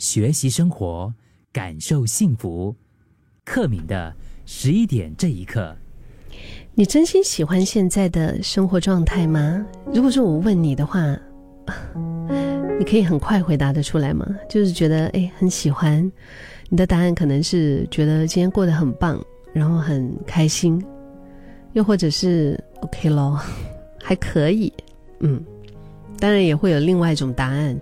学习生活，感受幸福。克敏的十一点这一刻，你真心喜欢现在的生活状态吗？如果说我问你的话，你可以很快回答得出来吗？就是觉得哎很喜欢，你的答案可能是觉得今天过得很棒，然后很开心，又或者是 OK 咯，还可以，嗯，当然也会有另外一种答案。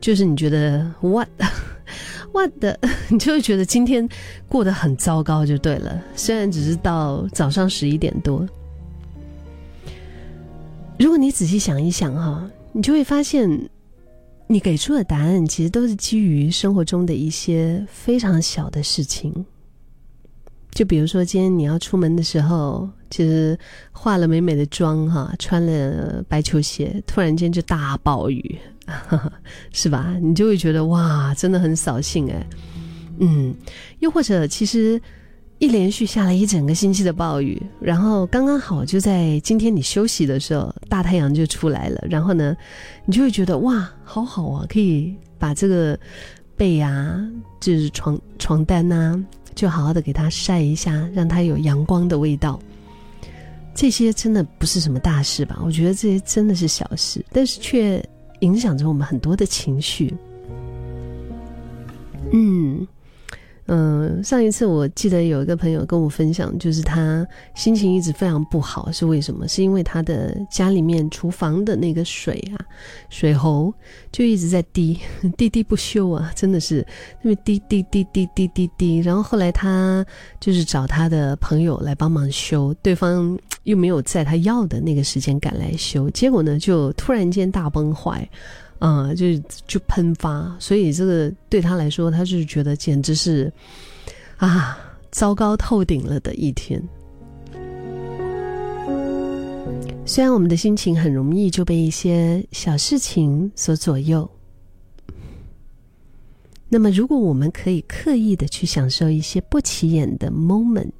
就是你觉得 what what 的，你就会觉得今天过得很糟糕就对了。虽然只是到早上十一点多，如果你仔细想一想哈，你就会发现，你给出的答案其实都是基于生活中的一些非常小的事情。就比如说今天你要出门的时候，其实化了美美的妆哈，穿了白球鞋，突然间就大暴雨。是吧？你就会觉得哇，真的很扫兴哎。嗯，又或者其实一连续下了一整个星期的暴雨，然后刚刚好就在今天你休息的时候，大太阳就出来了。然后呢，你就会觉得哇，好好啊，可以把这个被啊，就是床床单呐，就好好的给它晒一下，让它有阳光的味道。这些真的不是什么大事吧？我觉得这些真的是小事，但是却。影响着我们很多的情绪。嗯嗯，上一次我记得有一个朋友跟我分享，就是他心情一直非常不好，是为什么？是因为他的家里面厨房的那个水啊，水喉就一直在滴 滴滴不休啊，真的是因为滴滴滴滴滴滴滴。然后后来他就是找他的朋友来帮忙修，对方。又没有在他要的那个时间赶来修，结果呢就突然间大崩坏，啊，就就喷发，所以这个对他来说，他就是觉得简直是啊糟糕透顶了的一天。虽然我们的心情很容易就被一些小事情所左右，那么如果我们可以刻意的去享受一些不起眼的 moment。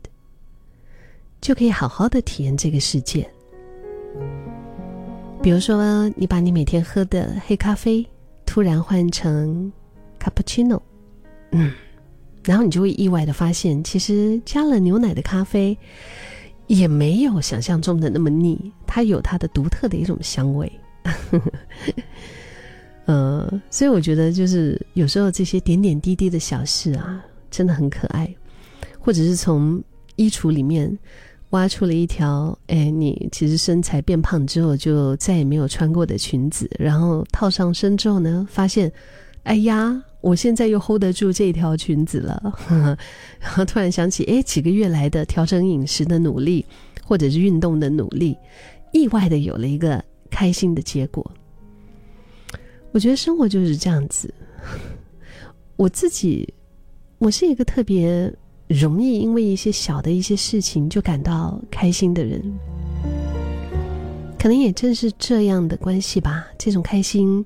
就可以好好的体验这个世界。比如说，你把你每天喝的黑咖啡突然换成 cappuccino，嗯，然后你就会意外的发现，其实加了牛奶的咖啡也没有想象中的那么腻，它有它的独特的一种香味。呃，所以我觉得，就是有时候这些点点滴滴的小事啊，真的很可爱，或者是从衣橱里面。挖出了一条，哎，你其实身材变胖之后就再也没有穿过的裙子，然后套上身之后呢，发现，哎呀，我现在又 hold 得住这条裙子了。然后突然想起，哎，几个月来的调整饮食的努力，或者是运动的努力，意外的有了一个开心的结果。我觉得生活就是这样子。我自己，我是一个特别。容易因为一些小的一些事情就感到开心的人，可能也正是这样的关系吧。这种开心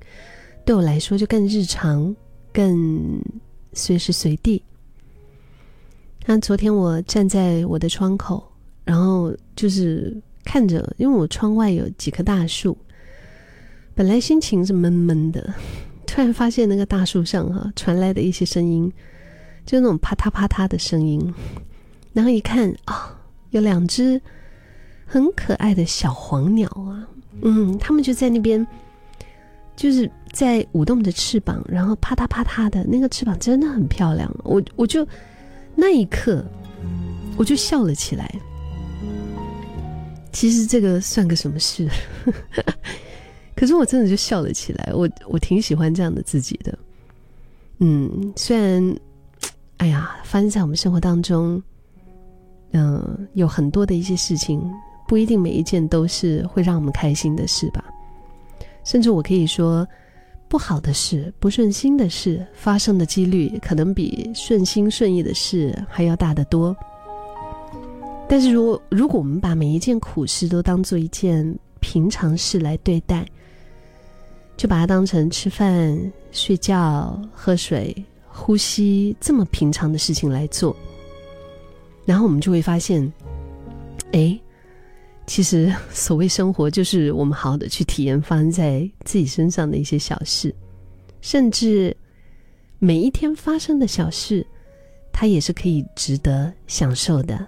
对我来说就更日常、更随时随地。那昨天我站在我的窗口，然后就是看着，因为我窗外有几棵大树，本来心情是闷闷的，突然发现那个大树上哈传来的一些声音。就那种啪嗒啪嗒的声音，然后一看啊，有两只很可爱的小黄鸟啊，嗯，它们就在那边，就是在舞动着翅膀，然后啪嗒啪嗒的那个翅膀真的很漂亮，我我就那一刻我就笑了起来。其实这个算个什么事？可是我真的就笑了起来，我我挺喜欢这样的自己的，嗯，虽然。哎呀，发生在我们生活当中，嗯，有很多的一些事情，不一定每一件都是会让我们开心的事吧。甚至我可以说，不好的事、不顺心的事发生的几率，可能比顺心顺意的事还要大得多。但是，如果如果我们把每一件苦事都当做一件平常事来对待，就把它当成吃饭、睡觉、喝水。呼吸这么平常的事情来做，然后我们就会发现，哎，其实 所谓生活就是我们好好的去体验发生在自己身上的一些小事，甚至每一天发生的小事，它也是可以值得享受的。